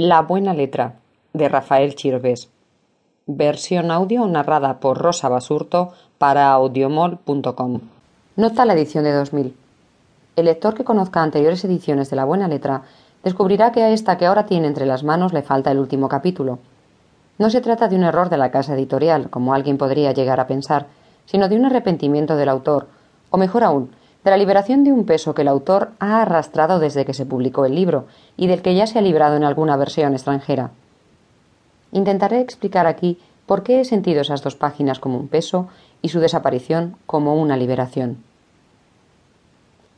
La buena letra de Rafael Chirves. Versión audio narrada por Rosa Basurto para audiomol.com. Nota la edición de 2000. El lector que conozca anteriores ediciones de La buena letra descubrirá que a esta que ahora tiene entre las manos le falta el último capítulo. No se trata de un error de la casa editorial, como alguien podría llegar a pensar, sino de un arrepentimiento del autor, o mejor aún, de la liberación de un peso que el autor ha arrastrado desde que se publicó el libro y del que ya se ha librado en alguna versión extranjera. Intentaré explicar aquí por qué he sentido esas dos páginas como un peso y su desaparición como una liberación.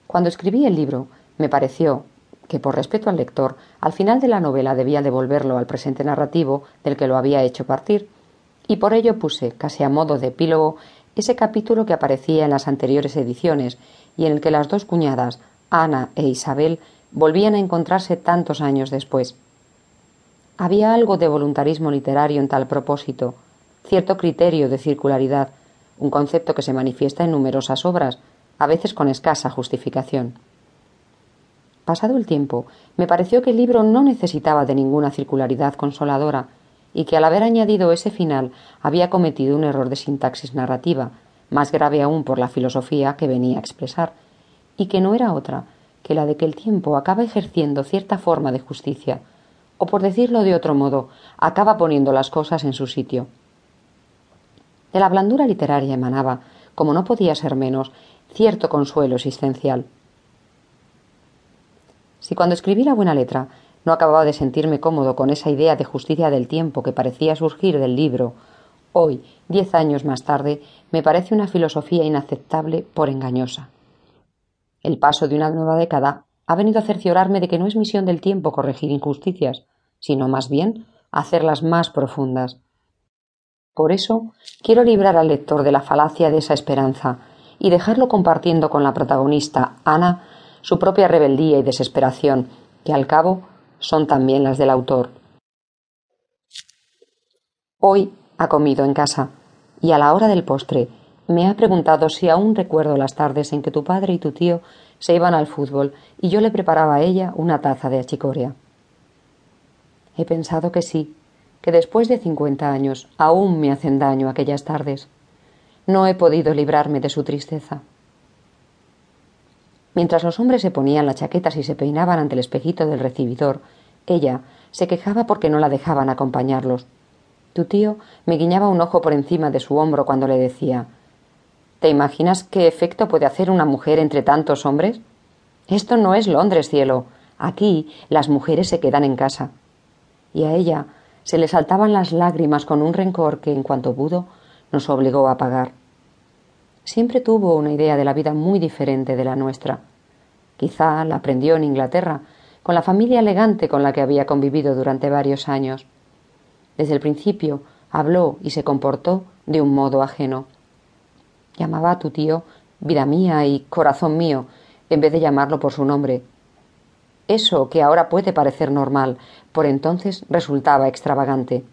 Cuando escribí el libro, me pareció que por respeto al lector, al final de la novela debía devolverlo al presente narrativo del que lo había hecho partir, y por ello puse, casi a modo de epílogo, ese capítulo que aparecía en las anteriores ediciones y en el que las dos cuñadas, Ana e Isabel, volvían a encontrarse tantos años después. Había algo de voluntarismo literario en tal propósito, cierto criterio de circularidad, un concepto que se manifiesta en numerosas obras, a veces con escasa justificación. Pasado el tiempo, me pareció que el libro no necesitaba de ninguna circularidad consoladora, y que al haber añadido ese final había cometido un error de sintaxis narrativa, más grave aún por la filosofía que venía a expresar, y que no era otra que la de que el tiempo acaba ejerciendo cierta forma de justicia, o por decirlo de otro modo, acaba poniendo las cosas en su sitio. De la blandura literaria emanaba, como no podía ser menos, cierto consuelo existencial. Si cuando escribí la buena letra no acababa de sentirme cómodo con esa idea de justicia del tiempo que parecía surgir del libro. Hoy, diez años más tarde, me parece una filosofía inaceptable por engañosa. El paso de una nueva década ha venido a cerciorarme de que no es misión del tiempo corregir injusticias, sino más bien hacerlas más profundas. Por eso quiero librar al lector de la falacia de esa esperanza y dejarlo compartiendo con la protagonista, Ana, su propia rebeldía y desesperación, que al cabo son también las del autor. Hoy ha comido en casa y a la hora del postre me ha preguntado si aún recuerdo las tardes en que tu padre y tu tío se iban al fútbol y yo le preparaba a ella una taza de achicoria. He pensado que sí, que después de cincuenta años aún me hacen daño aquellas tardes. No he podido librarme de su tristeza. Mientras los hombres se ponían las chaquetas y se peinaban ante el espejito del recibidor, ella se quejaba porque no la dejaban acompañarlos. Tu tío me guiñaba un ojo por encima de su hombro cuando le decía ¿Te imaginas qué efecto puede hacer una mujer entre tantos hombres? Esto no es Londres, cielo. Aquí las mujeres se quedan en casa. Y a ella se le saltaban las lágrimas con un rencor que, en cuanto pudo, nos obligó a pagar siempre tuvo una idea de la vida muy diferente de la nuestra. Quizá la aprendió en Inglaterra, con la familia elegante con la que había convivido durante varios años. Desde el principio habló y se comportó de un modo ajeno. Llamaba a tu tío vida mía y corazón mío, en vez de llamarlo por su nombre. Eso que ahora puede parecer normal, por entonces resultaba extravagante.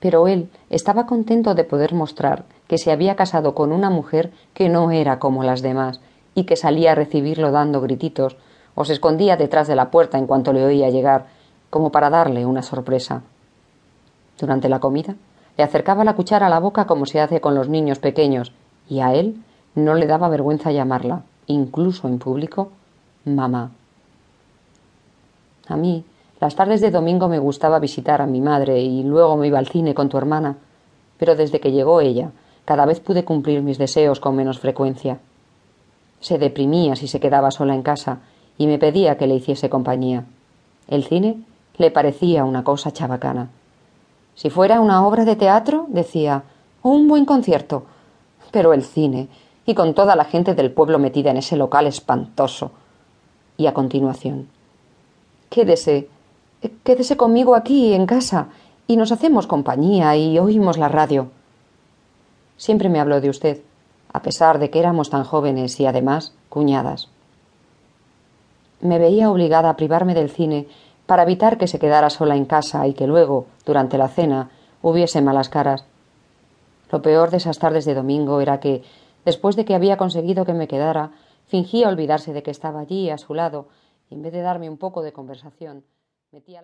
Pero él estaba contento de poder mostrar que se había casado con una mujer que no era como las demás y que salía a recibirlo dando grititos o se escondía detrás de la puerta en cuanto le oía llegar, como para darle una sorpresa. Durante la comida le acercaba la cuchara a la boca como se hace con los niños pequeños, y a él no le daba vergüenza llamarla, incluso en público, mamá. A mí, las tardes de domingo me gustaba visitar a mi madre y luego me iba al cine con tu hermana, pero desde que llegó ella, cada vez pude cumplir mis deseos con menos frecuencia. Se deprimía si se quedaba sola en casa y me pedía que le hiciese compañía. El cine le parecía una cosa chabacana. Si fuera una obra de teatro, decía, un buen concierto. Pero el cine, y con toda la gente del pueblo metida en ese local espantoso. Y a continuación, quédese, quédese conmigo aquí en casa, y nos hacemos compañía y oímos la radio. Siempre me habló de usted, a pesar de que éramos tan jóvenes y además cuñadas. Me veía obligada a privarme del cine para evitar que se quedara sola en casa y que luego, durante la cena, hubiese malas caras. Lo peor de esas tardes de domingo era que, después de que había conseguido que me quedara, fingía olvidarse de que estaba allí a su lado y en vez de darme un poco de conversación, metía